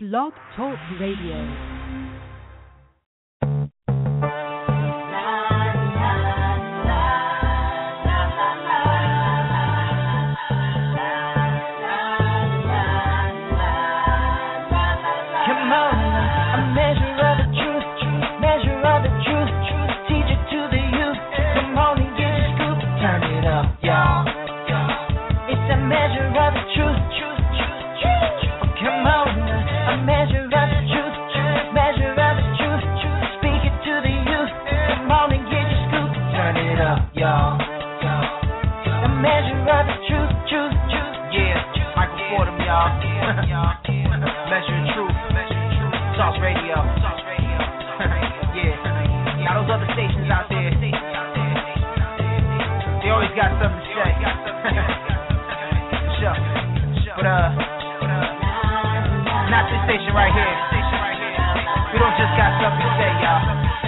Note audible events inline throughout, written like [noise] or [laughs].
Blog Talk Radio. Got something to say. sure. But uh, not this station right here. We don't just got something to say, y'all.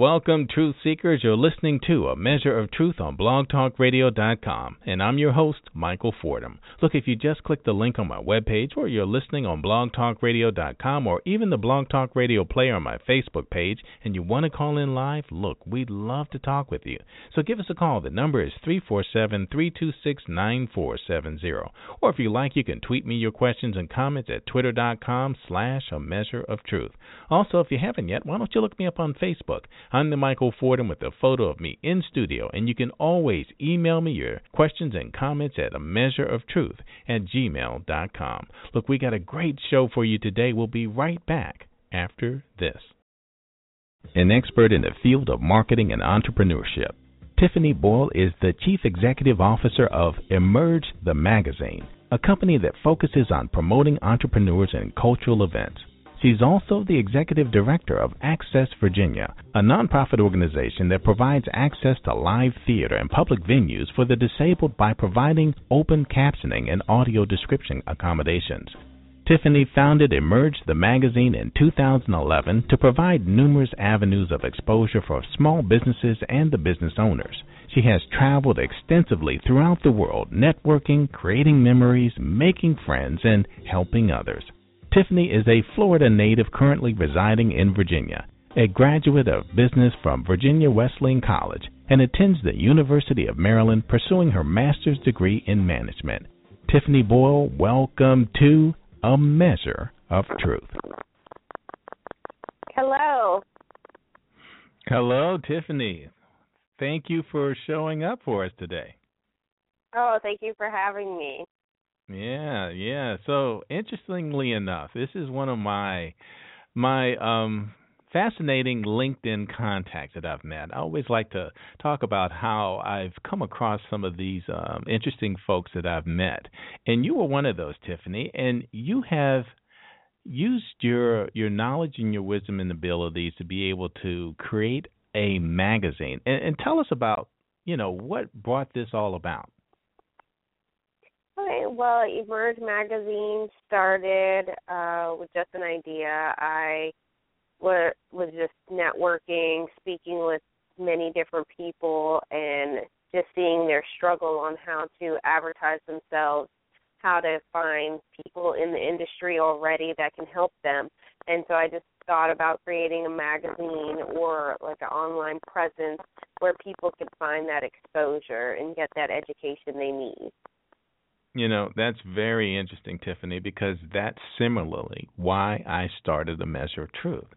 Welcome, Truth Seekers. You're listening to A Measure of Truth on blogtalkradio.com, and I'm your host, Michael Fordham. Look, if you just click the link on my webpage, or you're listening on blogtalkradio.com, or even the Blog Talk Radio player on my Facebook page, and you want to call in live, look, we'd love to talk with you. So give us a call. The number is 347 326 9470. Or if you like, you can tweet me your questions and comments at twitter.com slash A Measure of Truth. Also, if you haven't yet, why don't you look me up on Facebook? I'm the Michael Fordham with a photo of me in studio, and you can always email me your questions and comments at a measure of truth at gmail.com. Look, we got a great show for you today. We'll be right back after this. An expert in the field of marketing and entrepreneurship, Tiffany Boyle is the Chief Executive Officer of Emerge the Magazine, a company that focuses on promoting entrepreneurs and cultural events. She's also the executive director of Access Virginia, a nonprofit organization that provides access to live theater and public venues for the disabled by providing open captioning and audio description accommodations. Tiffany founded Emerge the magazine in 2011 to provide numerous avenues of exposure for small businesses and the business owners. She has traveled extensively throughout the world, networking, creating memories, making friends, and helping others. Tiffany is a Florida native currently residing in Virginia, a graduate of business from Virginia Wesleyan College, and attends the University of Maryland pursuing her master's degree in management. Tiffany Boyle, welcome to A Measure of Truth. Hello. Hello, Tiffany. Thank you for showing up for us today. Oh, thank you for having me. Yeah, yeah. So interestingly enough, this is one of my my um fascinating LinkedIn contacts that I've met. I always like to talk about how I've come across some of these um interesting folks that I've met. And you were one of those, Tiffany, and you have used your your knowledge and your wisdom and abilities to be able to create a magazine. And, and tell us about, you know, what brought this all about. Well, Emerge magazine started uh, with just an idea. I wa- was just networking, speaking with many different people, and just seeing their struggle on how to advertise themselves how to find people in the industry already that can help them. And so I just thought about creating a magazine or like an online presence where people could find that exposure and get that education they need. You know, that's very interesting, Tiffany, because that's similarly why I started the measure of truth.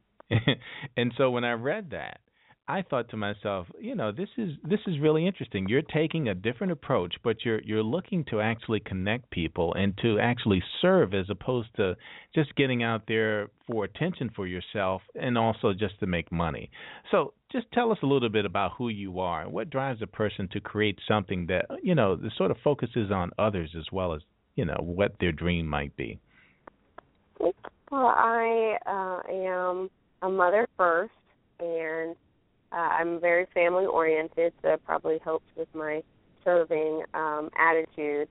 [laughs] and so when I read that, I thought to myself, you know, this is this is really interesting. You're taking a different approach, but you're you're looking to actually connect people and to actually serve as opposed to just getting out there for attention for yourself and also just to make money. So, just tell us a little bit about who you are and what drives a person to create something that, you know, that sort of focuses on others as well as, you know, what their dream might be. Well, I uh, am a mother first and uh, I'm very family oriented, so it probably helps with my serving um, attitude.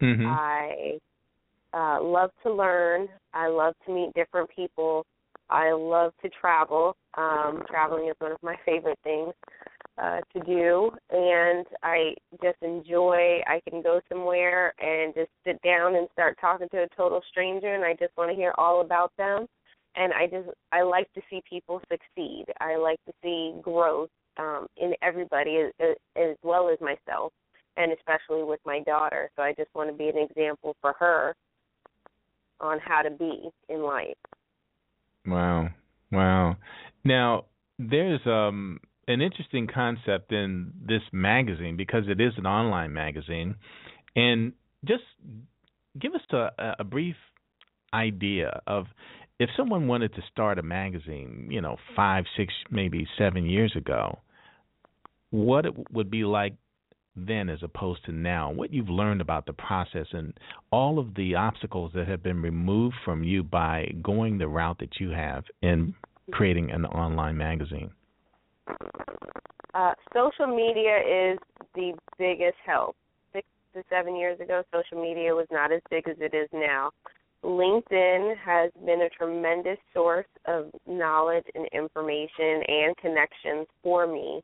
Mm-hmm. I uh, love to learn. I love to meet different people. I love to travel. Um, traveling is one of my favorite things uh, to do, and I just enjoy. I can go somewhere and just sit down and start talking to a total stranger, and I just want to hear all about them and I just I like to see people succeed. I like to see growth um, in everybody as, as well as myself, and especially with my daughter. So I just want to be an example for her on how to be in life. Wow, wow. Now there's um an interesting concept in this magazine because it is an online magazine, and just give us a, a brief idea of if someone wanted to start a magazine, you know, five, six, maybe seven years ago, what it would be like then as opposed to now, what you've learned about the process and all of the obstacles that have been removed from you by going the route that you have in creating an online magazine? Uh, social media is the biggest help. Six to seven years ago, social media was not as big as it is now. LinkedIn has been a tremendous source of knowledge and information and connections for me.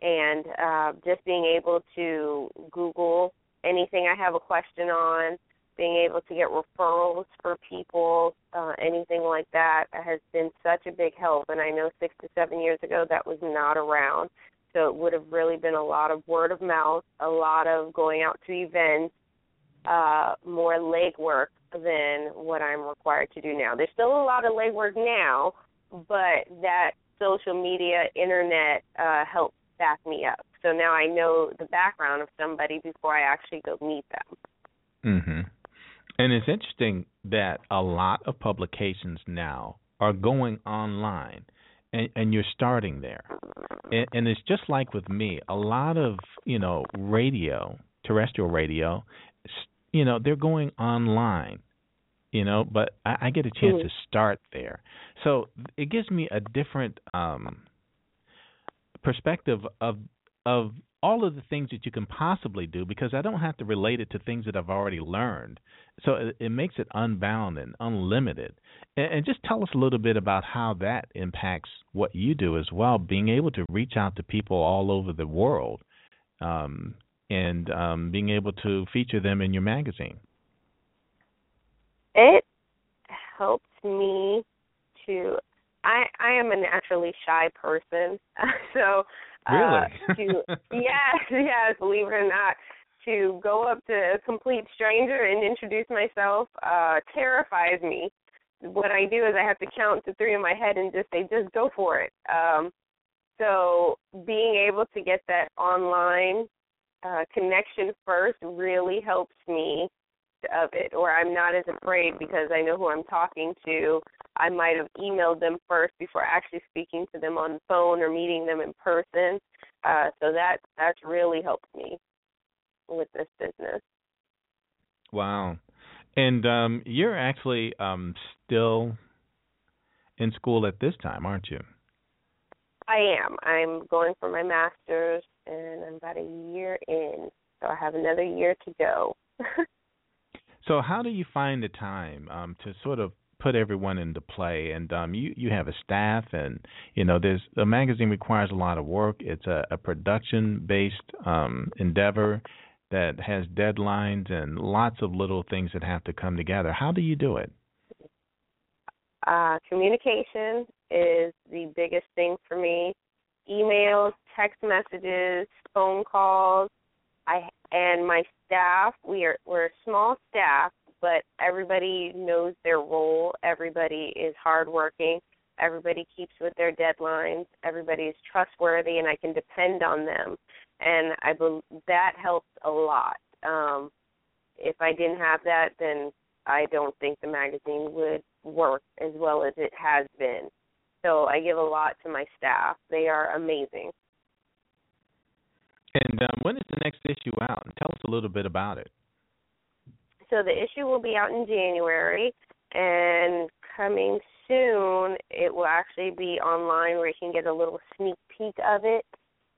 And uh, just being able to Google anything I have a question on, being able to get referrals for people, uh, anything like that has been such a big help. And I know six to seven years ago that was not around. So it would have really been a lot of word of mouth, a lot of going out to events, uh, more legwork than what I'm required to do now. There's still a lot of legwork now, but that social media, internet uh, back me up. So now I know the background of somebody before I actually go meet them. Mhm. And it's interesting that a lot of publications now are going online, and, and you're starting there. And, and it's just like with me. A lot of you know radio, terrestrial radio, you know they're going online you know but i, I get a chance mm-hmm. to start there so it gives me a different um perspective of of all of the things that you can possibly do because I don't have to relate it to things that I've already learned. So it, it makes it unbound and unlimited. And, and, just tell us a little bit about how that impacts what you do as well, being able to reach out to people all over the world um, and um, being able to feature them in your magazine? It helps me to. I I am a naturally shy person, [laughs] so uh, really, to [laughs] yes, yes, believe it or not, to go up to a complete stranger and introduce myself uh terrifies me. What I do is I have to count to three in my head and just say, just go for it. Um, so being able to get that online uh, connection first really helps me of it, or I'm not as afraid because I know who I'm talking to. I might have emailed them first before actually speaking to them on the phone or meeting them in person. Uh, so that that's really helped me with this business. Wow, and um, you're actually um, still in school at this time, aren't you? I am. I'm going for my master's and I'm about a year in, so I have another year to go. [laughs] so, how do you find the time um, to sort of put everyone into play? And um, you you have a staff, and you know, there's a magazine requires a lot of work. It's a, a production based um, endeavor. that has deadlines and lots of little things that have to come together. How do you do it? Uh, communication is the biggest thing for me. Emails, text messages, phone calls. I and my staff. We are we're a small staff, but everybody knows their role. Everybody is hardworking. Everybody keeps with their deadlines. Everybody is trustworthy, and I can depend on them. And I believe that helps a lot. Um, if I didn't have that, then I don't think the magazine would work as well as it has been. So I give a lot to my staff. They are amazing. And um, when is the next issue out? And Tell us a little bit about it. So the issue will be out in January, and coming soon, it will actually be online where you can get a little sneak peek of it,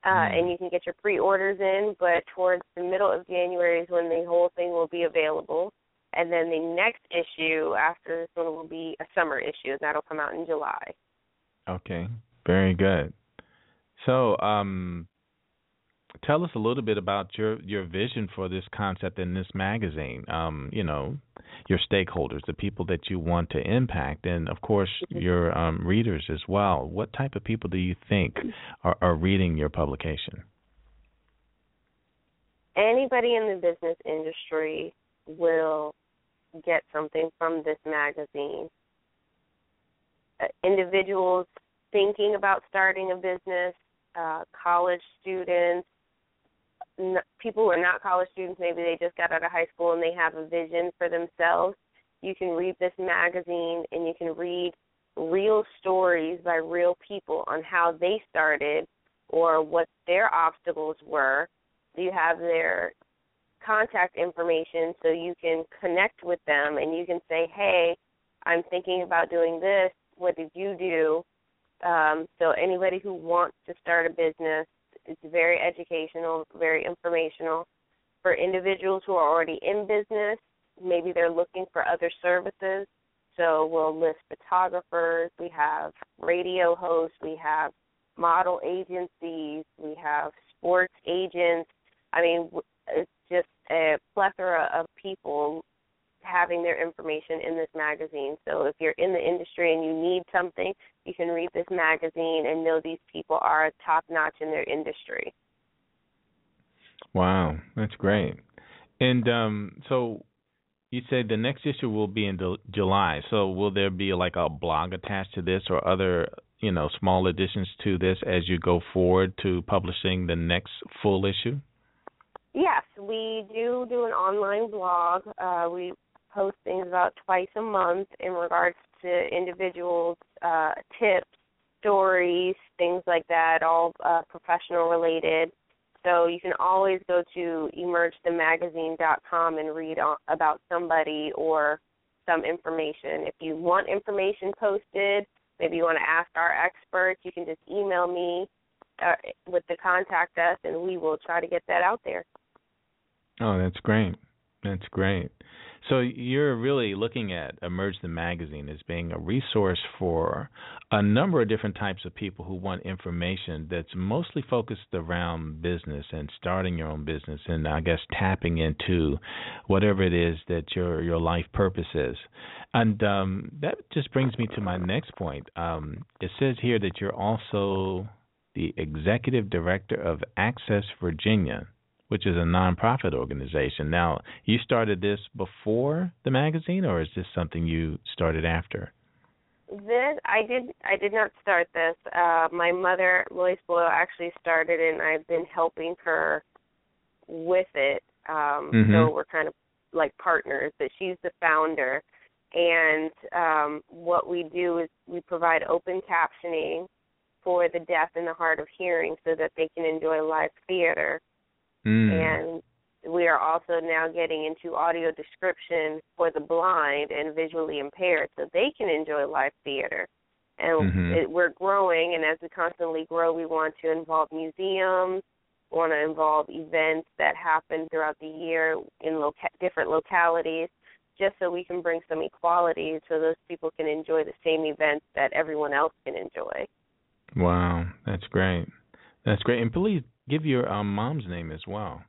uh, mm. and you can get your pre-orders in. But towards the middle of January is when the whole thing will be available, and then the next issue after this one will be a summer issue, and that'll come out in July. Okay, very good. So, um, tell us a little bit about your your vision for this concept in this magazine. Um, you know, your stakeholders, the people that you want to impact, and of course mm-hmm. your um, readers as well. What type of people do you think are, are reading your publication? Anybody in the business industry will get something from this magazine. Uh, individuals thinking about starting a business, uh, college students, people who are not college students, maybe they just got out of high school and they have a vision for themselves, you can read this magazine and you can read real stories by real people on how they started or what their obstacles were. You have their contact information so you can connect with them and you can say, hey, I'm thinking about doing this. What did you do? Um, so anybody who wants to start a business, it's very educational, very informational. For individuals who are already in business, maybe they're looking for other services. So we'll list photographers, we have radio hosts, we have model agencies, we have sports agents. I mean, it's just a plethora of people having their information in this magazine. So if you're in the industry and you need something, you can read this magazine and know these people are top notch in their industry. Wow, that's great. And um, so you said the next issue will be in July. So will there be like a blog attached to this or other, you know, small additions to this as you go forward to publishing the next full issue? Yes, we do do an online blog. Uh, we post things about twice a month in regards to individuals' uh, tips, stories, things like that, all uh, professional related. So you can always go to emergethemagazine.com and read about somebody or some information. If you want information posted, maybe you want to ask our experts, you can just email me uh, with the contact us, and we will try to get that out there. Oh, that's great. That's great. So you're really looking at Emerge the Magazine as being a resource for a number of different types of people who want information that's mostly focused around business and starting your own business and I guess tapping into whatever it is that your your life purpose is. And um, that just brings me to my next point. Um, it says here that you're also the executive director of Access Virginia which is a nonprofit organization. Now, you started this before the magazine, or is this something you started after? This I did. I did not start this. Uh, my mother, Lois Boyle, actually started it, and I've been helping her with it. Um, mm-hmm. So we're kind of like partners. But she's the founder, and um, what we do is we provide open captioning for the deaf and the hard of hearing, so that they can enjoy live theater Mm. And we are also now getting into audio description for the blind and visually impaired so they can enjoy live theater. And mm-hmm. it, we're growing, and as we constantly grow, we want to involve museums, want to involve events that happen throughout the year in loca- different localities, just so we can bring some equality so those people can enjoy the same events that everyone else can enjoy. Wow, that's great. That's great. And please give your um, mom's name as well.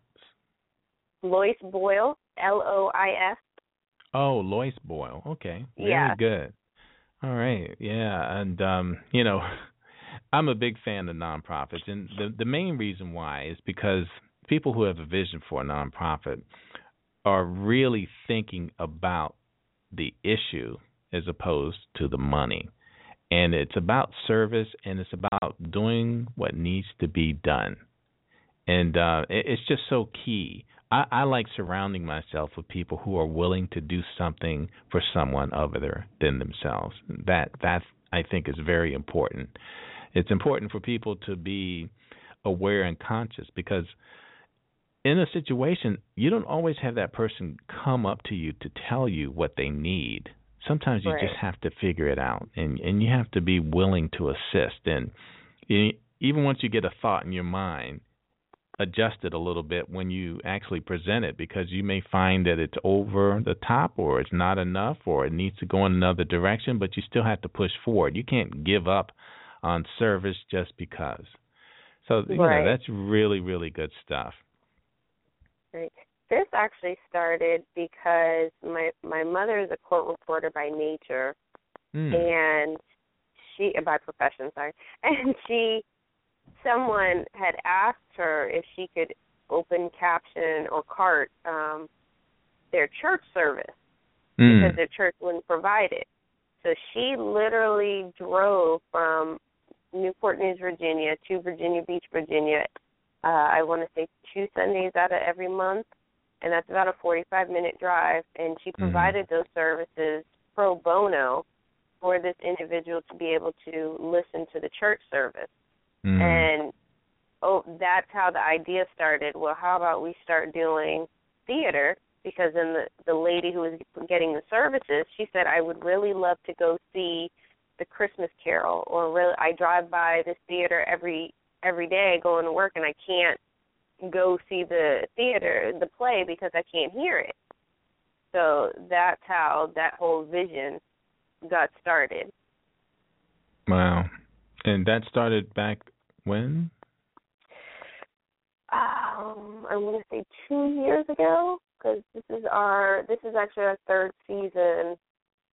Lois Boyle, L O I S. Oh, Lois Boyle. Okay. Very Yeah. good. All right. Yeah, and um, you know, [laughs] I'm a big fan of nonprofits and the the main reason why is because people who have a vision for a nonprofit are really thinking about the issue as opposed to the money. And it's about service and it's about doing what needs to be done. And uh, it, it's just so key. I, I like surrounding myself with people who are willing to do something for someone other than themselves. That that I think is very important. It's important for people to be aware and conscious because in a situation you don't always have that person come up to you to tell you what they need. Sometimes you Right. just have to figure it out and and you have to be willing to assist and you, even once you get a thought in your mind adjust it a little bit when you actually present it because you may find that it's over the top or it's not enough or it needs to go in another direction, but you still have to push forward. You can't give up on service just because. So you Right. know that's really really good stuff. Right. This actually started because my my mother is a court reporter by nature, Mm. and she by profession, sorry, [laughs] and she someone had asked her if she could open caption or cart um their church service because Mm. their church wouldn't provide it. So she literally drove from Newport News, Virginia to Virginia Beach, Virginia. Uh, I want to say two Sundays out of every month, and that's about a 45 minute drive. And she provided those services pro bono for this individual to be able to listen to the church service. Mm. And oh, that's how the idea started. Well, how about we start doing theater? Because then the the lady who was getting the services, she said, I would really love to go see the Christmas Carol, or really, I drive by this theater every every day going to work, and I can't go see the theater, the play, because I can't hear it. So that's how that whole vision got started. Wow. And that started back when? um I want to say two years ago because this is our this is actually our third season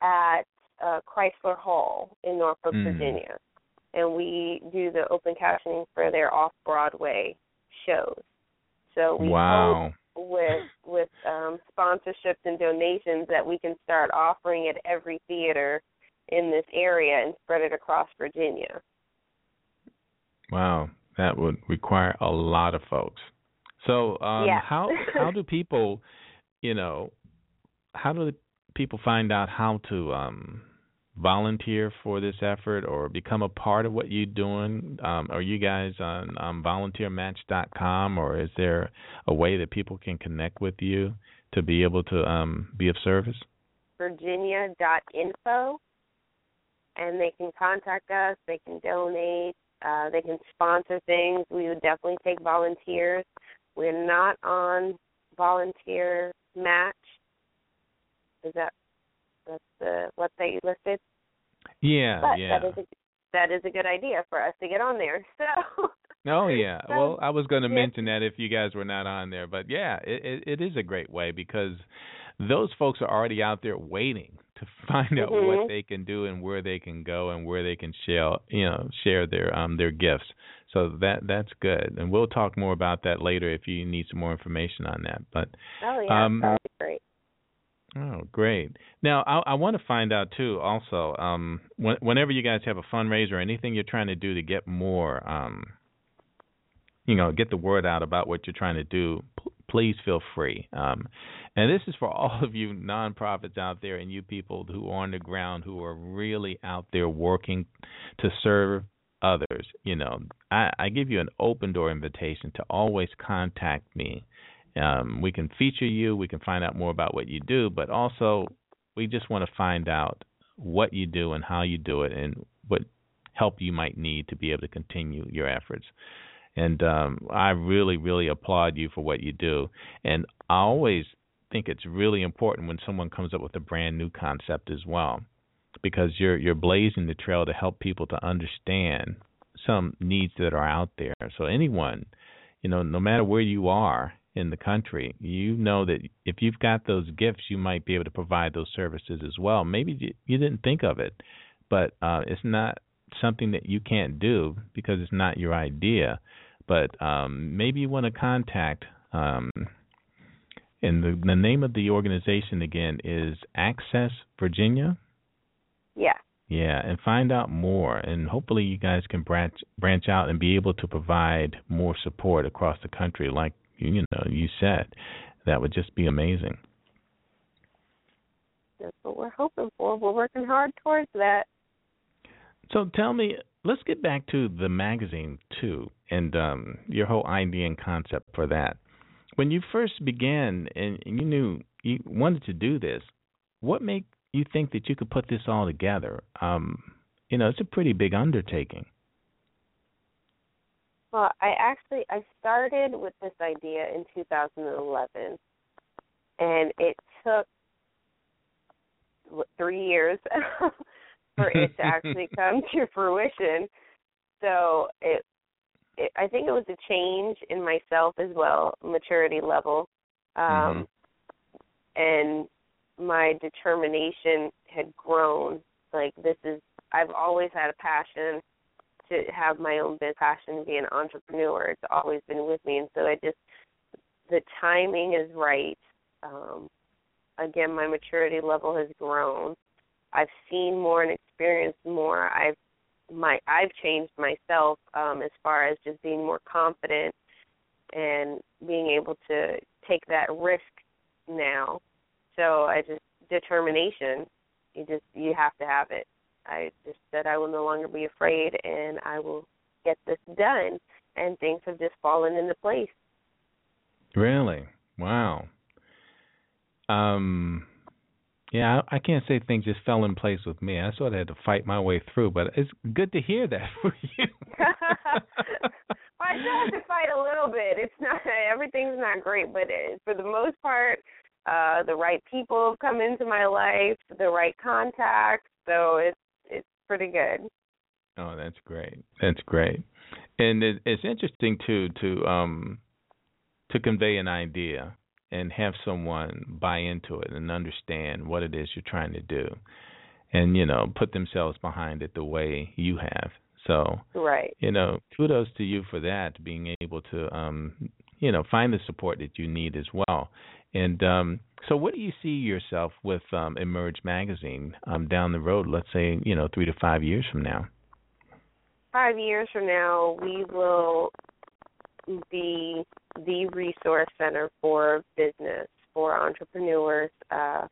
at uh, Chrysler Hall in Norfolk, Mm. Virginia, and we do the open captioning for their off Broadway shows. So we wow. hope with with um, sponsorships and donations that we can start offering at every theater in this area and spread it across Virginia. Wow, that would require a lot of folks. So, um, Yeah. how how do people, you know, how do people find out how to um, volunteer for this effort or become a part of what you're doing? Um, are you guys on um, volunteermatch.com, or is there a way that people can connect with you to be able to um, be of service? virginia.info and they can contact us, they can donate, uh, they can sponsor things. We would definitely take volunteers. We're not on volunteer match. Is that that's the website you listed? Yeah, But yeah. that is a that is a good idea for us to get on there. [laughs] So Oh yeah. So, Well, I was going to yeah. mention that if you guys were not on there, but yeah, it, it it is a great way because those folks are already out there waiting to [laughs] find out Mhm. what they can do and where they can go and where they can share you know share their um their gifts. So that that's good, and we'll talk more about that later if you need some more information on that. But Oh yeah, Um, great. Oh, great. Now, I, I want to find out too. Also, um, when, whenever you guys have a fundraiser or anything you're trying to do to get more, um, you know, get the word out about what you're trying to do, p- please feel free. Um, and this is for [laughs] all of you nonprofits out there and you people who are on the ground who are really out there working to serve others. You know, I, I give you an open door invitation to always contact me. Um, we can feature you, we can find out more about what you do, but also we just want to find out what you do and how you do it and what help you might need to be able to continue your efforts. And um, I really, really applaud you for what you do. And I always think it's really important when someone comes up with a brand new concept as well, because you're you're blazing the trail to help people to understand some needs that are out there. So anyone, you know, no matter where you are in the country, you know that if you've got those gifts, you might be able to provide those services as well. Maybe you didn't think of it, but uh, it's not something that you can't do because it's not your idea. But um, maybe you want to contact. Um, and the, the name of the organization again is Access Virginia. Yeah. Yeah, and find out more, and hopefully you guys can branch branch out and be able to provide more support across the country, like you know you said. That would just be amazing. That's what we're hoping for. We're working hard towards that. So tell me, let's get back to the magazine too, and um, your whole idea and concept for that. When you first began and you knew you wanted to do this, what made you think that you could put this all together? Um, you know, it's a pretty big undertaking. Well, I actually I started with this idea in 2011, and it took three years [laughs] for it to [laughs] actually come [laughs] to fruition. So it, it, I think it was a change in myself as well, maturity level, um, mm-hmm. and my determination had grown. Like this is, I've always had a passion to have my own business, passion to be an entrepreneur. It's always been with me, and so I just, the timing is right. Um, again, my maturity level has grown. I've seen more and experienced more. I've my I've changed myself um, as far as just being more confident and being able to take that risk now so I just determination. You just you have to have it. I just said I will no longer be afraid, and I will get this done. And things have just fallen into place. Really? Wow. Um, yeah, I, I can't say things just fell in place with me. I sort of had to fight my way through, but it's good to hear that [laughs] for you. [laughs] I still have to fight a little bit. It's not everything's not great, but it, for the most part, uh, the right people have come into my life, the right contacts. So it's it's pretty good. Oh, that's great. That's great. And it, it's interesting too to um to convey an idea and have someone buy into it and understand what it is you're trying to do and you know put themselves behind it the way you have so right you know kudos to you for that being able to um you know find the support that you need as well and um, so, what do you see yourself with um, Emerge Magazine um, down the road? Let's say you know three to five years from now. Five years from now, we will be the resource center for business for entrepreneurs. Uh,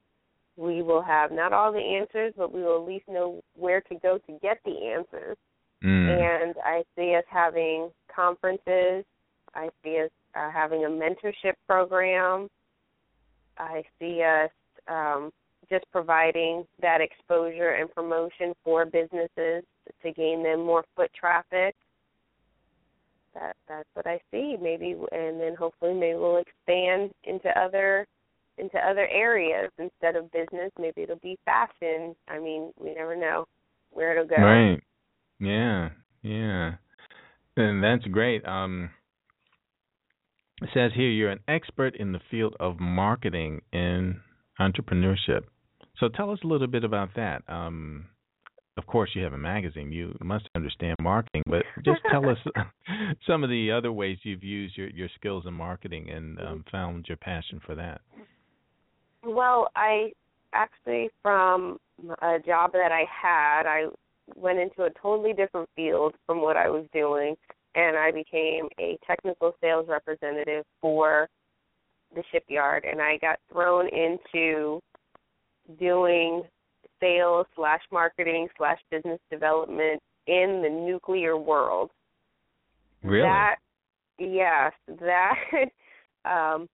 we will have not all the answers, but we will at least know where to go to get the answers. Mm. And I see us having conferences. I see us uh, having a mentorship program. I see us um, just providing that exposure and promotion for businesses to gain them more foot traffic. That that's what I see. Maybe and then hopefully maybe we'll expand into other into other areas instead of business. Maybe it'll be fashion. I mean, we never know where it'll go. Right. Yeah. Yeah. And that's great. Um it says here you're an expert in the field of marketing and entrepreneurship. So tell us a little bit about that. Um, of course, you have a magazine. You must understand marketing, but just tell us [laughs] [laughs] some of the other ways you've used your, your skills in marketing and um, found your passion for that. Well, I actually, from a job that I had, I went into a totally different field from what I was doing and I became a technical sales representative for the shipyard, and I got thrown into doing sales slash marketing slash business development in the nuclear world. Really? That yes, that [laughs] um,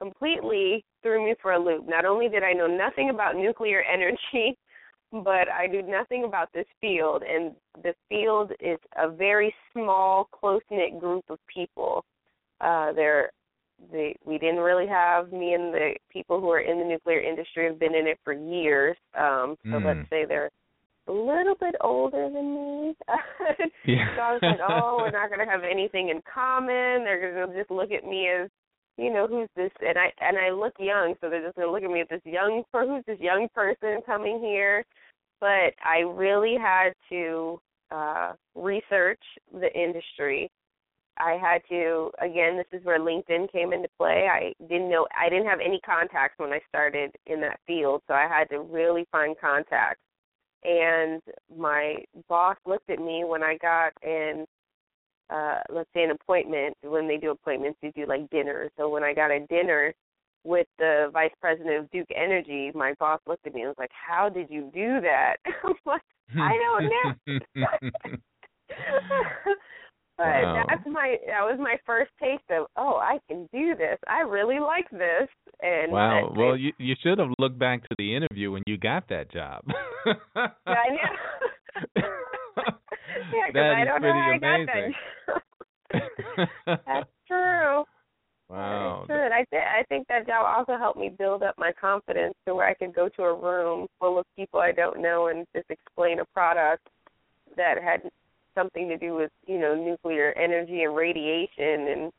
completely threw me for a loop. Not only did I know nothing about nuclear [laughs] energy, but I knew nothing about this field, and the field is a very small, close knit group of people. Uh, there, the we didn't really have me and the people who are in the nuclear industry have been in it for years. Um, so mm. let's say they're a little bit older than me. [laughs] yeah. so I was like, [laughs] oh, we're not going to have anything in common. They're going to just look at me as you know, who's this? And I and I look young, so they're just gonna look at me as this young, per who's this young person coming here? But I really had to uh, research the industry. I had to again. This is where LinkedIn came into play. I didn't know. I didn't have any contacts when I started in that field, so I had to really find contacts. And my boss looked at me when I got in uh let's say an appointment when they do appointments they do like dinners so when i got a dinner with the vice president of duke energy my boss looked at me and was like how did you do that [laughs] i'm like i don't know [laughs] [laughs] but Wow. that's my that was my first taste of oh i can do this i really like this and wow. Well, you you should have looked back to the interview when you got that job. I know. [laughs] yeah, That I don't know amazing. that. [laughs] That's true. wow. That's true. I th- I think that job also helped me build up my confidence to where I could go to a room full of people I don't know and just explain a product that had something to do with you know nuclear energy and radiation and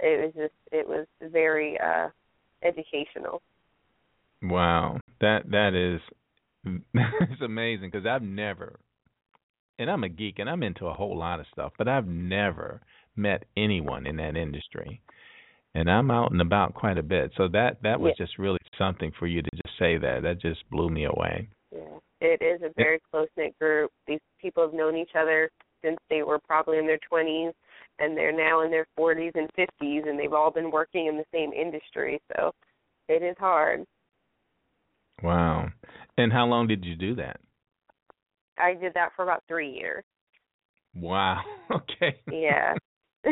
it was just it was very uh educational. Wow, that that is [laughs] it's amazing because I've never, and I'm a geek and I'm into a whole lot of stuff, but I've never met anyone in that industry, and I'm out and about quite a bit. So that that was Yeah. just really something for you to just say that. That just blew me away. Yeah, it is a very close knit group. These people have known each other since they were probably in their twenties, and they're now in their forties and fifties, and they've all been working in the same industry. So it is hard. Wow. And how long did you do that? I did that for about three years. Wow. [laughs] Okay. Yeah. [laughs] [laughs]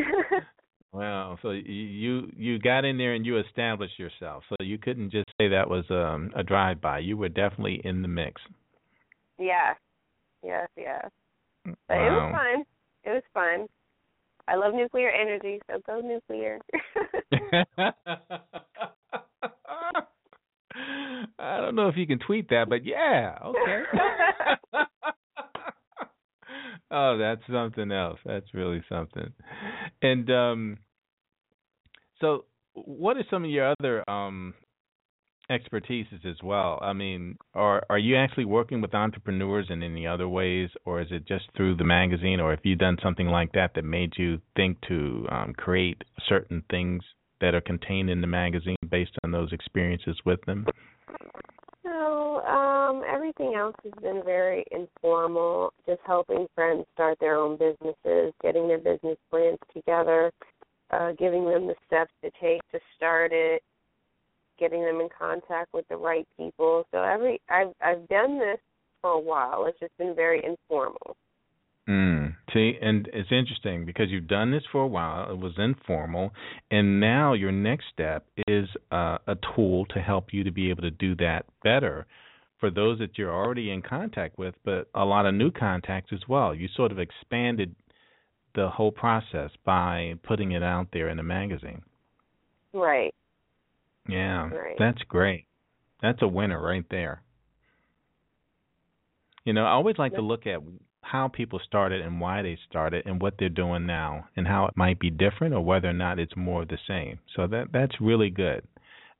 Wow. So you you got in there and you established yourself. So you couldn't just say that was um, a drive by. You were definitely in the mix. Yeah. Yes, yes. But it was fun. It was fun. I love nuclear energy, so go nuclear. [laughs] I don't know if you can tweet that, but yeah, okay. [laughs] oh, that's something else. That's really something. And um so what are some of your other um expertises as well? I mean, are are you actually working with entrepreneurs in any other ways or is it just through the magazine or have you done something like that that made you think to um create certain things that are contained in the magazine based on those experiences with them? So, um, everything else has been very informal, just helping friends start their own businesses, getting their business plans together, uh, giving them the steps to take to start it, getting them in contact with the right people. So every I've I've done this for a while. It's just been very informal. Mm. See, and it's interesting because you've done this for a while. It was informal, and now your next step is uh, a tool to help you to be able to do that better for those that you're already in contact with, but a lot of new contacts as well. You sort of expanded the whole process by putting it out there in a magazine. Right. Yeah, Right. that's great. That's a winner right there. You know, I always like to look at how people started and why they started and what they're doing now and how it might be different or whether or not it's more of the same. So that that's really good.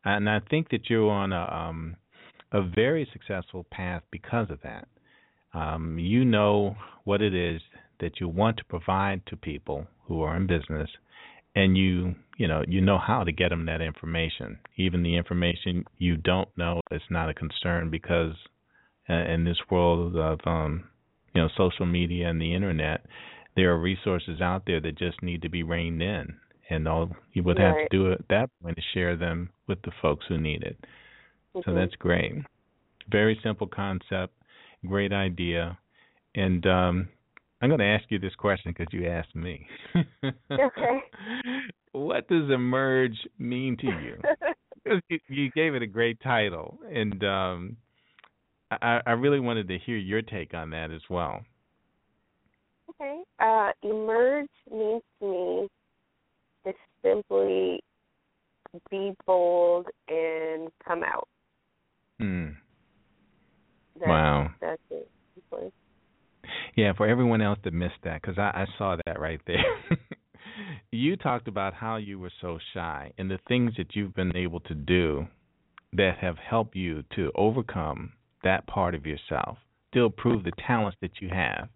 And I think that you're on a um a very successful path because of that. Um you know what it is that you want to provide to people who are in business and you you know you know how to get them that information. Even the information you don't know is not a concern because uh, in this world of um you know social media and the internet there are resources out there that just need to be reined in. And all you would have Right. to do at that point is share them with the folks who need it. So Mhm. that's great. Very simple concept great idea. And um I'm going to ask you this question because you asked me. [laughs] Okay. What does emerge mean to you? [laughs] you, you gave it a great title, and um, I, I really wanted to hear your take on that as well. Okay. Uh, emerge means to me to simply be bold and come out. Hmm. That's, Wow. That's it. Yeah, for everyone else that missed that, because I, I saw that right there. [laughs] you talked about how you were so shy and the things that you've been able to do that have helped you to overcome that part of yourself, still prove the talents that you have.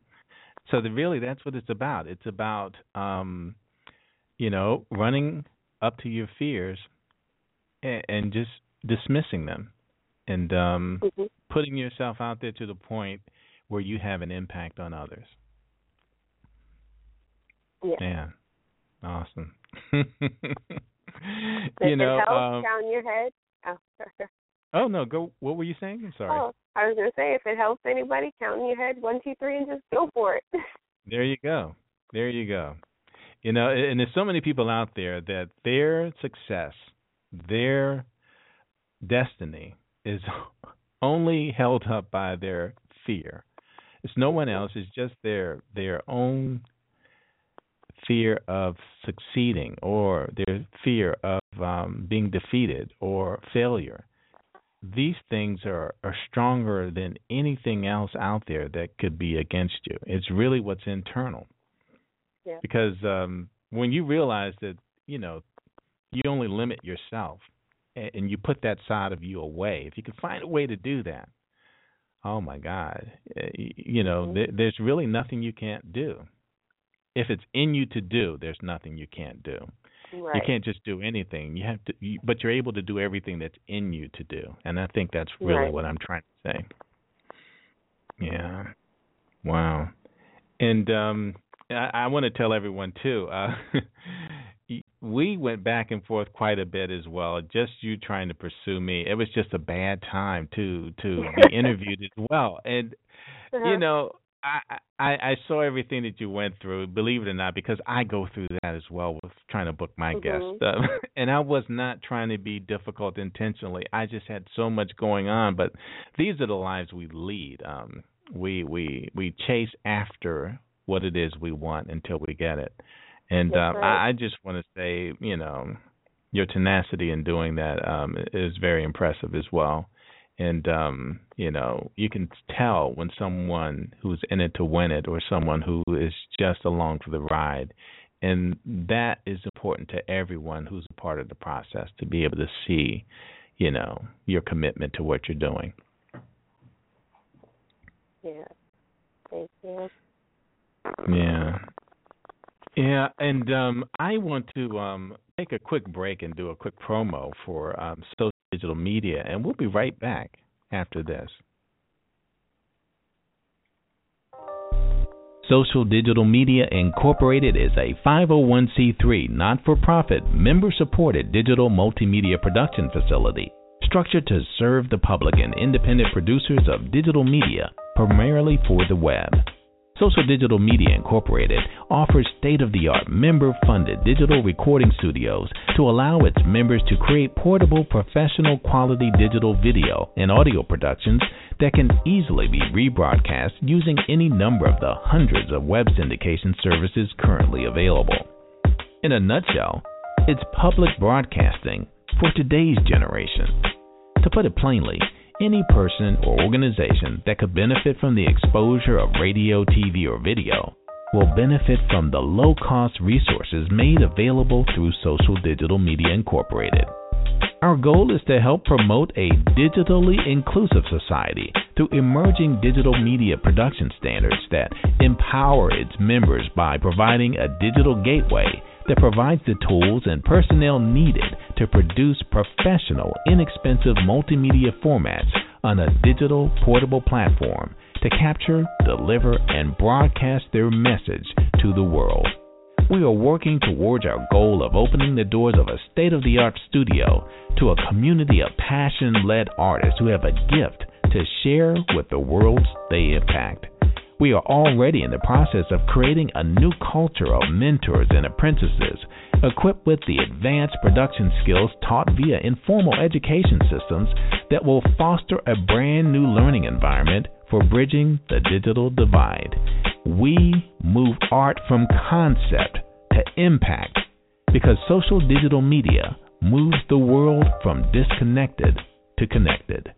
So the, really, that's what it's about. It's about, um, you know, running up to your fears and, and just dismissing them and um, mm-hmm. putting yourself out there to the point where you have an impact on others. Yeah. Yeah. Awesome. [laughs] You know, um, down your head? Oh, [laughs] oh no, go. What were you saying? I'm sorry. oh, I was gonna say if it helps anybody, count in your head one, two, three, and just go for it. [laughs] There you go. There you go. You know, and there's so many people out there that their success, their destiny is only held up by their fear. It's no one else. It's just their their own fear of succeeding or their fear of um, being defeated or failure. These things are, are stronger than anything else out there that could be against you. It's really what's internal. Yeah. Because um, when you realize that, you know, you only limit yourself and, and you put that side of you away, if you can find a way to do that, oh my God, eh, you know, Mhm. there, there's really nothing you can't do. If it's in you to do, there's nothing you can't do. right. You can't just do anything. You have to, you, but you're able to do everything that's in you to do, and I think that's really Right. what I'm trying to say. Yeah. Wow. And um, I, I want to tell everyone too. Uh, [laughs] we went back and forth quite a bit as well. Just you trying to pursue me. It was just a bad time to to [laughs] be interviewed as well. And Uh-huh. you know, I, I I saw everything that you went through. Believe it or not, because I go through that as well with trying to book my Mhm. guests. Uh, [laughs] and I was not trying to be difficult intentionally. I just had so much going on. But these are the lives we lead. Um, we we we chase after what it is we want until we get it. And That's um, right. I, I just want to say, you know, your tenacity in doing that um, is very impressive as well. And um, you know, you can tell when someone who's in it to win it, or someone who is just along for the ride, and that is important to everyone who's a part of the process to be able to see, you know, your commitment to what you're doing. Yeah. Thank you. Yeah. Yeah, and um, I want to um, take a quick break and do a quick promo for um, social digital media, and we'll be right back after this. Social Digital Media Incorporated is a 501c3 not for profit, member supported digital multimedia production facility structured to serve the public and independent producers of digital media, primarily for the web. Social Digital Media Incorporated offers state of the art member funded digital recording studios to allow its members to create portable, professional quality digital video and audio productions that can easily be rebroadcast using any number of the hundreds of web syndication services currently available. In a nutshell, it's public broadcasting for today's generation. To put it plainly, any person or organization that could benefit from the exposure of radio, TV, or video will benefit from the low cost resources made available through Social Digital Media Incorporated. Our goal is to help promote a digitally inclusive society through emerging digital media production standards that empower its members by providing a digital gateway that provides the tools and personnel needed to produce professional, inexpensive multimedia formats on a digital portable platform to capture, deliver, and broadcast their message to the world. We are working towards our goal of opening the doors of a state of the art studio to a community of passion led artists who have a gift to share with the worlds they impact. We are already in the process of creating a new culture of mentors and apprentices equipped with the advanced production skills taught via informal education systems that will foster a brand new learning environment for bridging the digital divide. We move art from concept to impact because social digital media moves the world from disconnected to connected.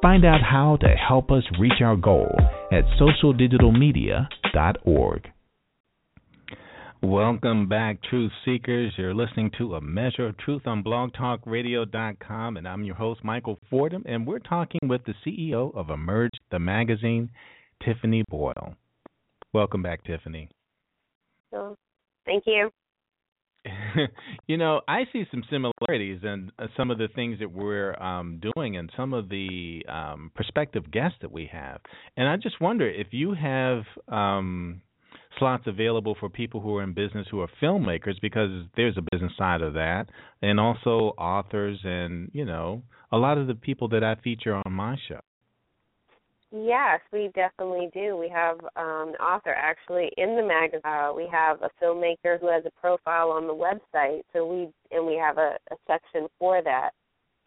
Find out how to help us reach our goal at socialdigitalmedia.org. Welcome back, Truth Seekers. You're listening to A Measure of Truth on blogtalkradio.com, and I'm your host, Michael Fordham, and we're talking with the CEO of Emerge, the magazine, Tiffany Boyle. Welcome back, Tiffany. So, thank you. [laughs] you know, I see some similarities in uh, some of the things that we're um, doing and some of the um, prospective guests that we have. And I just wonder if you have um, slots available for people who are in business who are filmmakers because there's a business side of that and also authors and you know a lot of the people that I feature on my show. Yes, we definitely do. We have um, an author actually in the magazine. Uh, we have a filmmaker who has a profile on the website. So we and we have a, a section for that.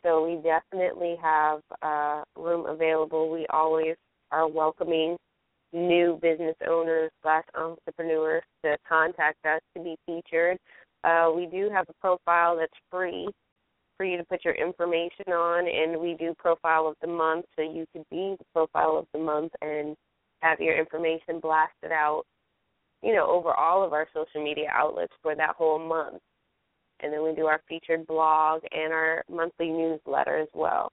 So we definitely have uh, room available. We always are welcoming new business owners slash entrepreneurs to contact us to be featured. Uh, we do have a profile that's free for you to put your information on, and we do profile of the month, so you could be the profile of the month and have your information blasted out, you know, over all of our social media outlets for that whole month. And then we do our featured blog and our monthly newsletter as well.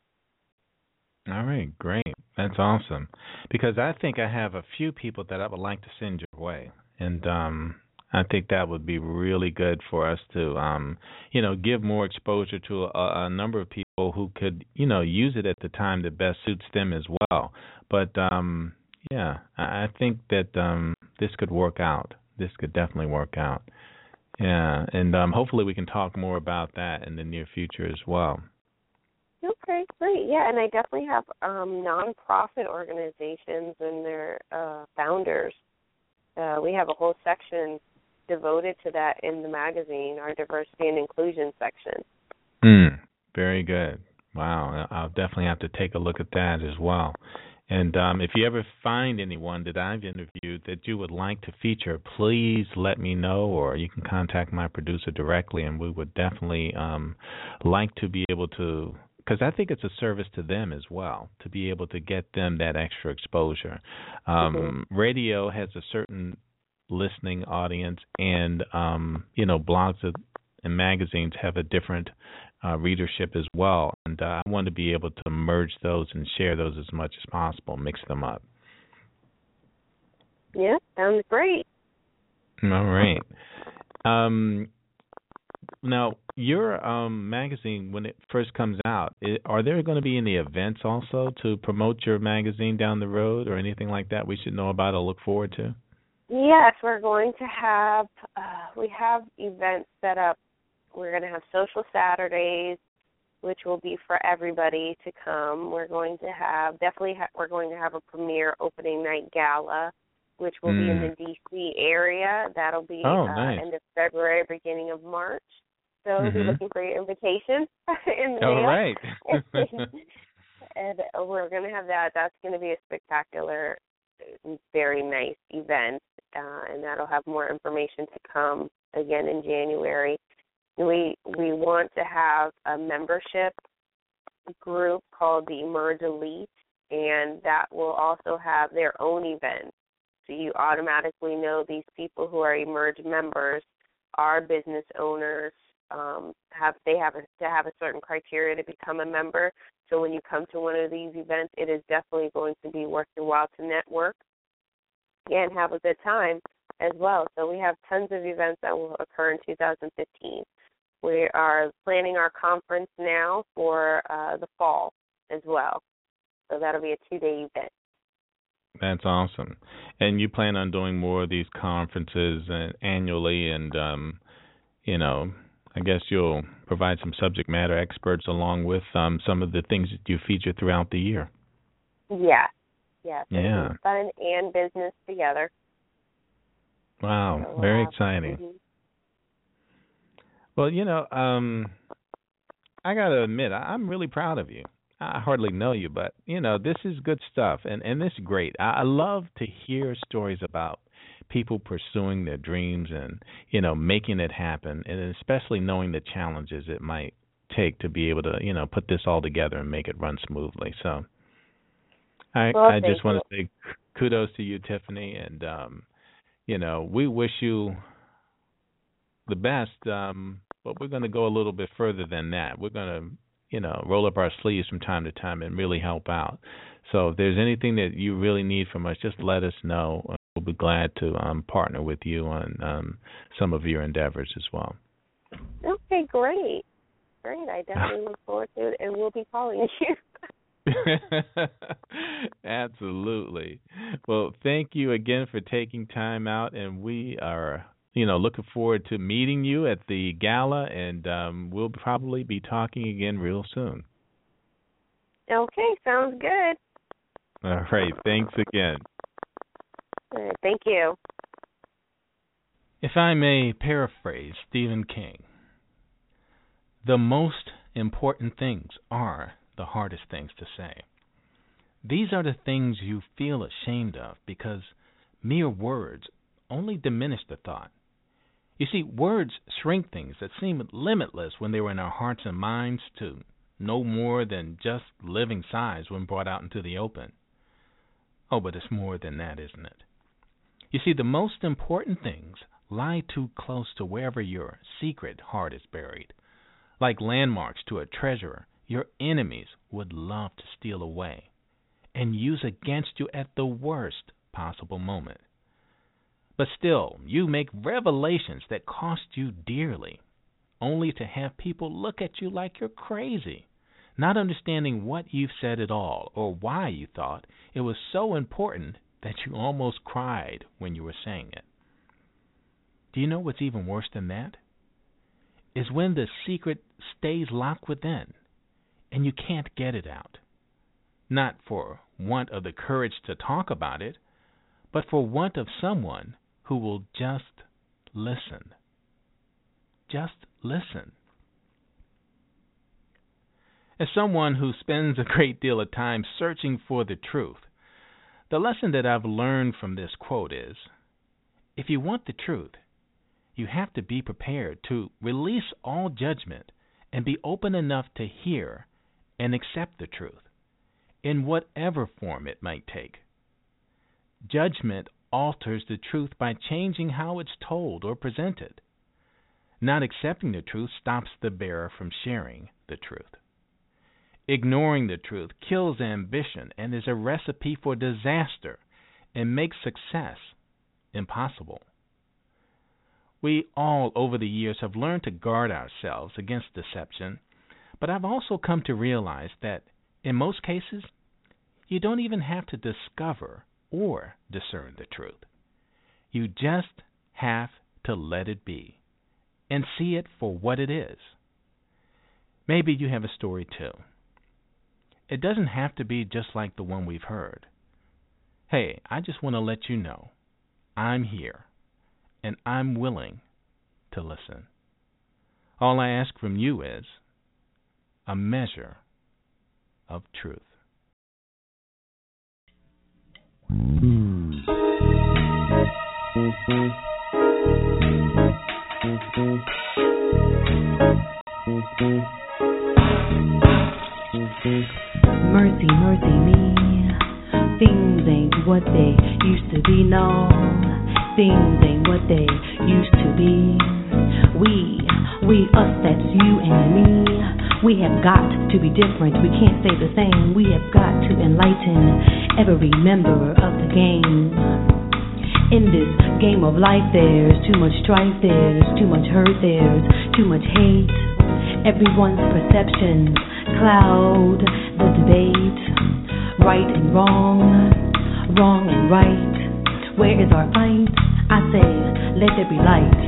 All right, great. That's awesome. Because I think I have a few people that I would like to send your way. And um I think that would be really good for us to um you know, give more exposure to a, a number of people who could, you know, use it at the time that best suits them as well. But um yeah, I think that um this could work out. This could definitely work out. Yeah, and um hopefully we can talk more about that in the near future as well. Okay, great. Yeah, and I definitely have um, nonprofit organizations and their uh, founders. Uh, we have a whole section devoted to that in the magazine, our diversity and inclusion section. Mm, very good. Wow, I'll definitely have to take a look at that as well. And um, if you ever find anyone that I've interviewed that you would like to feature, please let me know, or you can contact my producer directly, and we would definitely um, like to be able to because I think it's a service to them as well to be able to get them that extra exposure. Um, mm-hmm. Radio has a certain listening audience, and um, you know, blogs and magazines have a different uh, readership as well. And uh, I want to be able to merge those and share those as much as possible, mix them up. Yeah, sounds great. All right. Um, now, your um, magazine, when it first comes out, it, are there going to be any events also to promote your magazine down the road, or anything like that we should know about or look forward to? Yes, we're going to have uh, we have events set up. We're going to have social Saturdays, which will be for everybody to come. We're going to have definitely ha- we're going to have a premiere opening night gala which will mm. be in the hmm. DC area. That'll be oh, uh, nice. end of February, beginning of March. So mm-hmm. be looking for your invitation [laughs] in the All mail. right. [laughs] and we're going to have that. That's going to be a spectacular, very nice event, uh, and that'll have more information to come again in January. We we want to have a membership group called the Emerge Elite, and that will also have their own events so you automatically know these people who are emerge members are business owners. Um, have they have a, to have a certain criteria to become a member. So when you come to one of these events, it is definitely going to be worth your while to network and have a good time as well. So we have tons of events that will occur in 2015. We are planning our conference now for uh, the fall as well. So that'll be a two day event. That's awesome. And you plan on doing more of these conferences uh, annually, and um, you know, I guess you'll provide some subject matter experts along with um, some of the things that you feature throughout the year. Yeah, yeah, yeah. Fun and business together. Wow, so, very uh, exciting. Mm-hmm. Well, you know, um, I got to admit, I'm really proud of you. I hardly know you, but you know this is good stuff, and and this is great. I, I love to hear stories about people pursuing their dreams and you know making it happen, and especially knowing the challenges it might take to be able to you know put this all together and make it run smoothly. So I well, I just want to say kudos to you, Tiffany, and um, you know we wish you the best, um, but we're going to go a little bit further than that. We're going to, you know, roll up our sleeves from time to time and really help out. So if there's anything that you really need from us, just let us know. We'll be glad to um, partner with you on um, some of your endeavors as well. Okay, great. Great. I definitely look forward to it, and we'll be calling [laughs] you. [laughs] Absolutely. Well, thank you again for taking time out, and we are, you know, looking forward to meeting you at the gala, and um, we'll probably be talking again real soon. Okay, sounds good. All right. Thanks again. All right, thank you. If I may paraphrase Stephen King, the most important things are the hardest things to say. These are the things you feel ashamed of because mere words only diminish the thought. You see, words shrink things that seem limitless when they were in our hearts and minds to no more than just living size when brought out into the open. Oh, but it's more than that, isn't it? You see, the most important things lie too close to wherever your secret heart is buried. Like landmarks to a treasure your enemies would love to steal away and use against you at the worst possible moment. But still, you make revelations that cost you dearly, only to have people look at you like you're crazy, not understanding what you've said at all or why you thought it was so important that you almost cried when you were saying it. Do you know what's even worse than that? Is when the secret stays locked within and you can't get it out. Not for want of the courage to talk about it, but for want of someone who will just listen. Just listen. As someone who spends a great deal of time searching for the truth, the lesson that I've learned from this quote is if you want the truth, you have to be prepared to release all judgment and be open enough to hear and accept the truth, in whatever form it might take. Judgment alters the truth by changing how it's told or presented. Not accepting the truth stops the bearer from sharing the truth. Ignoring the truth kills ambition and is a recipe for disaster and makes success impossible. We all, over the years, have learned to guard ourselves against deception but I've also come to realize that in most cases, you don't even have to discover or discern the truth. You just have to let it be and see it for what it is. Maybe you have a story too. It doesn't have to be just like the one we've heard. Hey, I just want to let you know I'm here and I'm willing to listen. All I ask from you is a measure of truth. Mercy, mercy me. Things ain't what they used to be, no. Things ain't what they used to be. We, we, us, that's you and me. We have got to be different. We can't stay the same. We have got to enlighten every member of the game. In this game of life, there's too much strife, there's too much hurt, there's too much hate. Everyone's perceptions cloud the debate. Right and wrong, wrong and right. Where is our fight? I say, let there be light.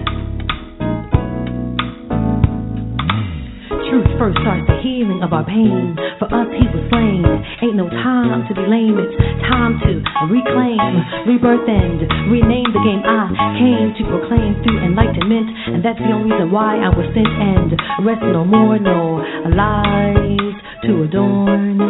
Truth first starts the healing of our pain. For us, he was slain. Ain't no time to be lame. It's time to reclaim, rebirth, and rename the game. I came to proclaim through enlightenment, and that's the only reason why I was sent. And rest no more, no lies to adorn.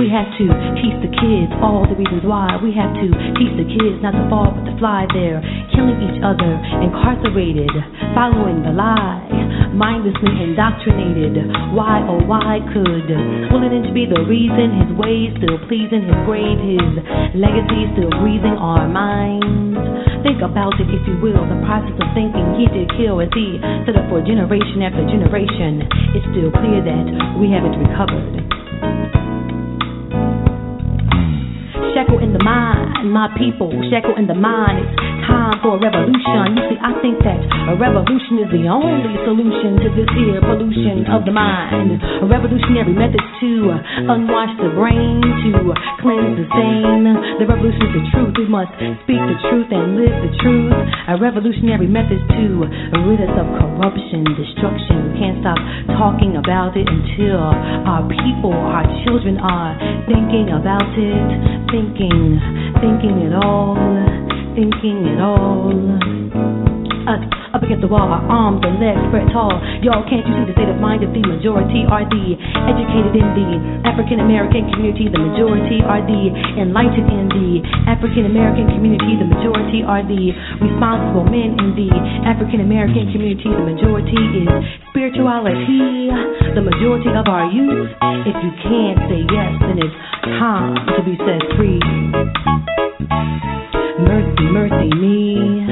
We have to teach the kids all the reasons why. We have to teach the kids not to fall but to fly. They're killing each other, incarcerated, following the lie mindlessly indoctrinated. Why, oh, why could willing to be the reason his ways still pleasing his grave, his legacy still breathing our minds? Think about it, if you will. The process of thinking he did kill as he set up for generation after generation. It's still clear that we haven't recovered. Shekel in the mind, my people, shekel in the mind. It's time for a revolution. You see, I think that a revolution is the only solution to this here pollution of the mind. A revolutionary method to unwash the brain, to cleanse the stain. The revolution is the truth. We must speak the truth and live the truth. A revolutionary method to rid us of corruption, destruction. We can't stop talking about it until our people, our children are thinking about it thinking, thinking it all, thinking it all. Us up against the wall, our arms and legs spread tall. Y'all, can't you see the state of mind of the majority are the educated in the African American community? The majority are the enlightened in the African American community. The majority are the responsible men in the African American community. The majority is spirituality. The majority of our youth. If you can't say yes, then it's time to be set free. Mercy, mercy me.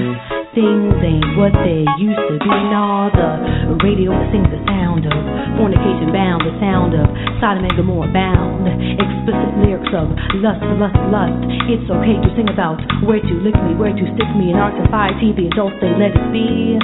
Things ain't what they used to be. Nah, the radio sings the sound of fornication bound, the sound of Sodom and Gomorrah bound. Explicit lyrics of lust, lust, lust. It's okay to sing about where to lick me, where to stick me. In our society, the adults they let it be.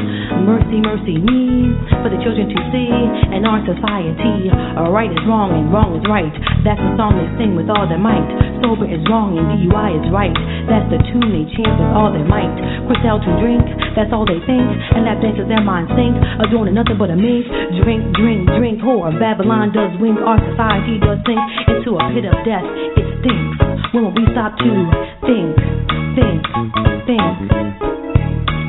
Mercy, mercy me, for the children to see. In our society, right is wrong and wrong is right. That's the song they sing with all their might. Sober is wrong and DUI is right. That's the tune they chant with all their might. Quick out to drink, that's all they think. And that dances their minds think. Adorning nothing but a mink. Drink, drink, drink, oh, whore. Babylon does wink. Our society does sink into a pit of death. It stinks. When will we stop to think, think, think?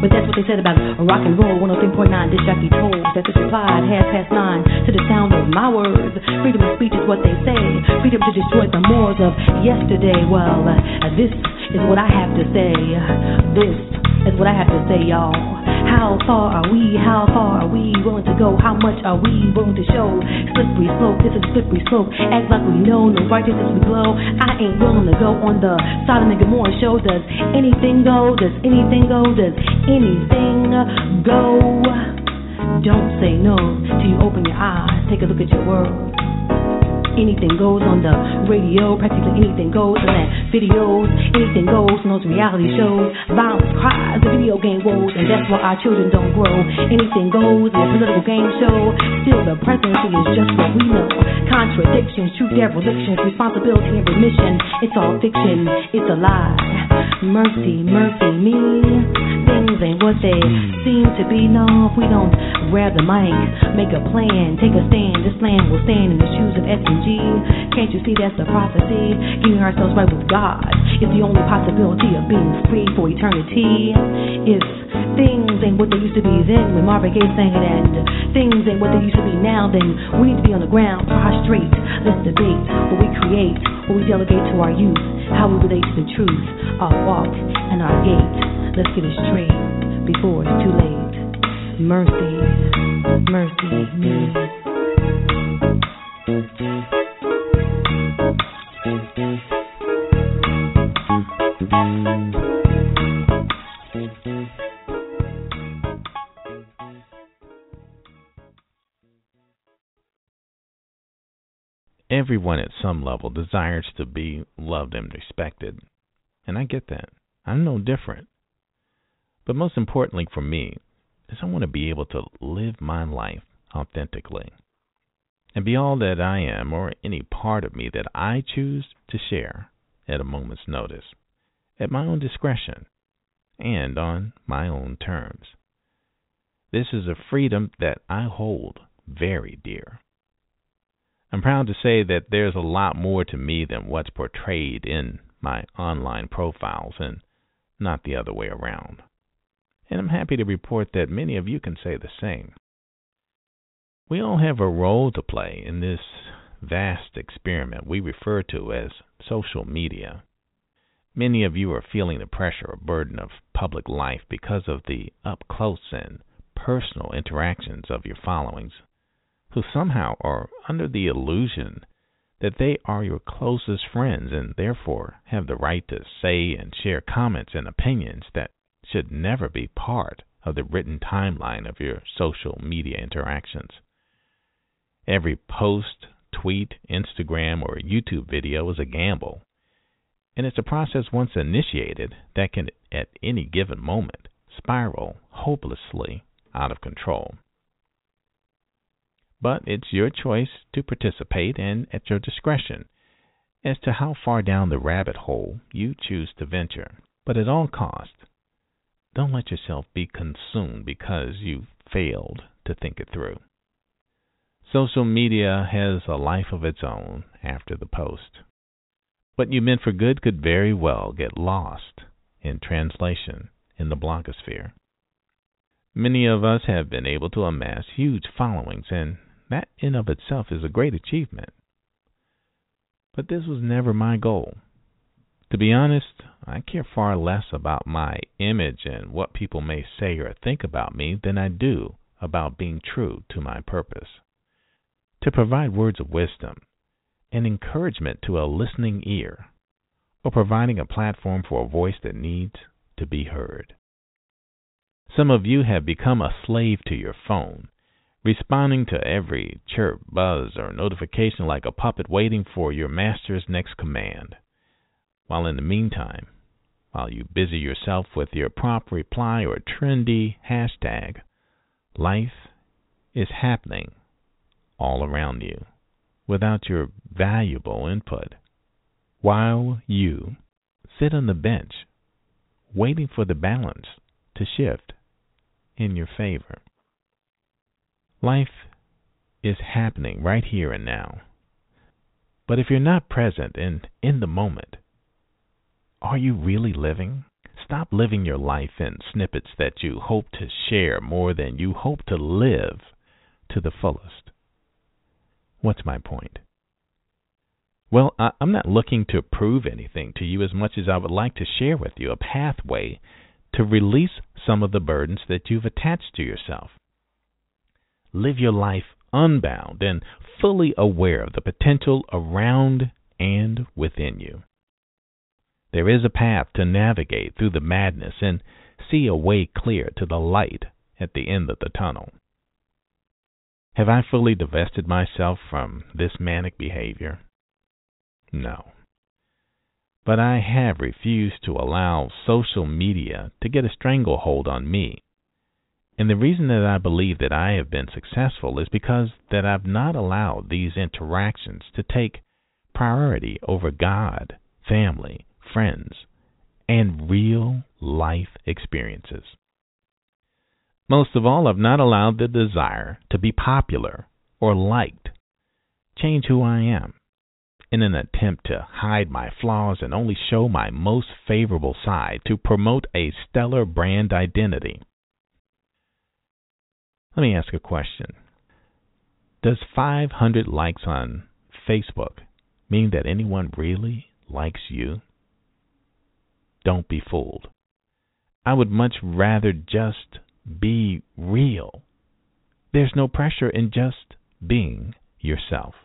But that's what they said about rock and roll. 103.9 Disc Jockey told. That's what replied. Half past nine to the sound of my words. Freedom of speech is what they say. Freedom to destroy the mores of yesterday. Well, uh, this is what I have to say. This is what I have to say, y'all. How far are we? How far are we willing to go? How much are we willing to show? Slippery slope, this is slippery slope. Act like we know, no righteousness we glow. I ain't willing to go on the Sodom and Gomorrah show. Does anything go? Does anything go? Does anything go? Don't say no till you open your eyes. Take a look at your world. Anything goes on the radio, practically anything goes on that videos. Anything goes on those reality shows. Violence, cries, the video game woes, and that's why our children don't grow. Anything goes in a political game show. Still, the presidency is just what we know. Contradictions, truth, derelictions, responsibility and remission. It's all fiction, it's a lie. Mercy, mercy me. Things ain't what they mm. seem to be. No, if we don't grab the mic, make a plan, take a stand. This land will stand in the shoes of S and G. Can't you see that's the prophecy? Getting ourselves right with God is the only possibility of being free for eternity. If things ain't what they used to be then when Marvin Gaye sang it, and things ain't what they used to be now, then we need to be on the ground, prostrate. Let's debate what we create, what we delegate to our youth, how we relate to the truth, our walk and our gait. Let's get it straight before it's too late. Mercy, mercy me. Everyone at some level desires to be loved and respected. And I get that. I'm no different. But most importantly for me is I want to be able to live my life authentically and be all that I am or any part of me that I choose to share at a moment's notice, at my own discretion, and on my own terms. This is a freedom that I hold very dear. I'm proud to say that there's a lot more to me than what's portrayed in my online profiles and not the other way around. And I'm happy to report that many of you can say the same. We all have a role to play in this vast experiment we refer to as social media. Many of you are feeling the pressure or burden of public life because of the up close and personal interactions of your followings, who somehow are under the illusion that they are your closest friends and therefore have the right to say and share comments and opinions that should never be part of the written timeline of your social media interactions. Every post, tweet, Instagram, or YouTube video is a gamble, and it's a process once initiated that can, at any given moment, spiral hopelessly out of control. But it's your choice to participate and at your discretion as to how far down the rabbit hole you choose to venture. But at all costs, don't let yourself be consumed because you failed to think it through. Social media has a life of its own after the post. What you meant for good could very well get lost in translation in the blogosphere. Many of us have been able to amass huge followings, and that in of itself is a great achievement. But this was never my goal. To be honest, I care far less about my image and what people may say or think about me than I do about being true to my purpose. To provide words of wisdom and encouragement to a listening ear, or providing a platform for a voice that needs to be heard. Some of you have become a slave to your phone, responding to every chirp, buzz, or notification like a puppet waiting for your master's next command. While in the meantime, while you busy yourself with your prompt reply or trendy hashtag, life is happening all around you without your valuable input. While you sit on the bench waiting for the balance to shift in your favor. Life is happening right here and now. But if you're not present and in the moment, are you really living? Stop living your life in snippets that you hope to share more than you hope to live to the fullest. What's my point? Well, I, am not looking to prove anything to you as much as I would like to share with you a pathway to release some of the burdens that you've attached to yourself. Live your life unbound and fully aware of the potential around and within you. There is a path to navigate through the madness and see a way clear to the light at the end of the tunnel. Have I fully divested myself from this manic behavior? No. But I have refused to allow social media to get a stranglehold on me. And the reason that I believe that I have been successful is because that I've not allowed these interactions to take priority over God, family, friends, and real life experiences. Most of all, I've not allowed the desire to be popular or liked change who I am in an attempt to hide my flaws and only show my most favorable side to promote a stellar brand identity. Let me ask a question. Does 500 likes on Facebook mean that anyone really likes you? Don't be fooled. I would much rather just be real. There's no pressure in just being yourself.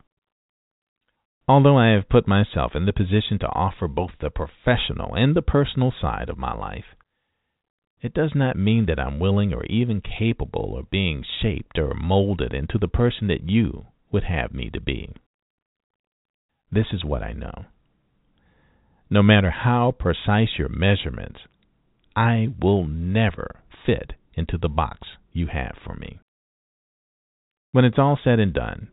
Although I have put myself in the position to offer both the professional and the personal side of my life, it does not mean that I'm willing or even capable of being shaped or molded into the person that you would have me to be. This is what I know. No matter how precise your measurements, I will never fit into the box you have for me. When it's all said and done,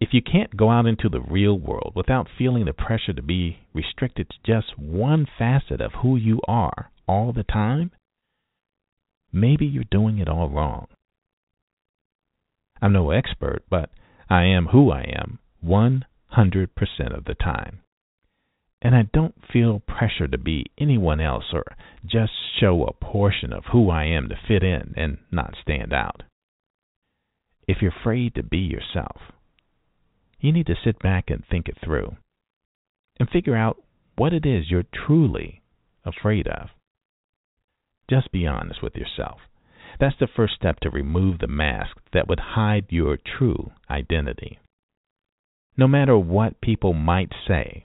if you can't go out into the real world without feeling the pressure to be restricted to just one facet of who you are all the time, maybe you're doing it all wrong. I'm no expert, but I am who I am 100% of the time and I don't feel pressure to be anyone else or just show a portion of who I am to fit in and not stand out. If you're afraid to be yourself, you need to sit back and think it through and figure out what it is you're truly afraid of. Just be honest with yourself. That's the first step to remove the mask that would hide your true identity. No matter what people might say,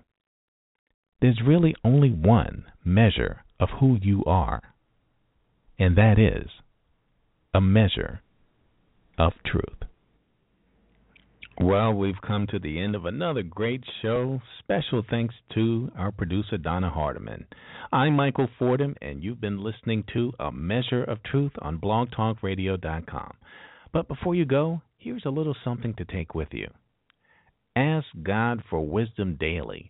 there's really only one measure of who you are, and that is a measure of truth. Well, we've come to the end of another great show. Special thanks to our producer, Donna Hardiman. I'm Michael Fordham, and you've been listening to A Measure of Truth on blogtalkradio.com. But before you go, here's a little something to take with you. Ask God for wisdom daily,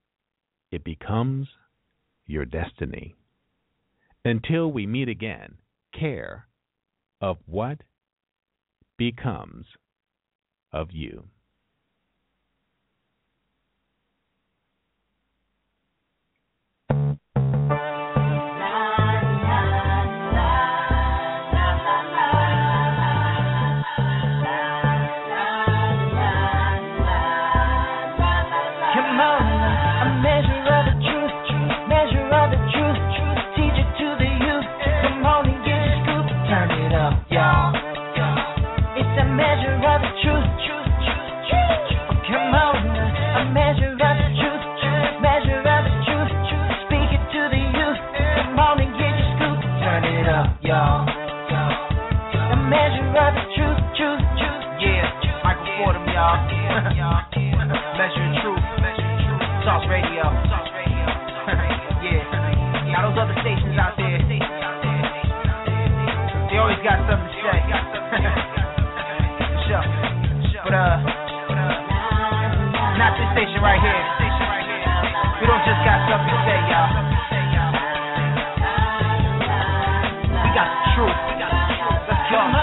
It becomes your destiny. Until we meet again, care of what becomes of you. Measuring truth. Truth, truth. Yeah, Michael. Fordham, y'all. [laughs] measure truth, measure truth. Sauce Radio. Sauce [laughs] Radio. yeah. Now those other stations out there, they always got something to say. [laughs] sure. But uh, not this station right here. We don't just got something to say, We got the truth. We got the truth.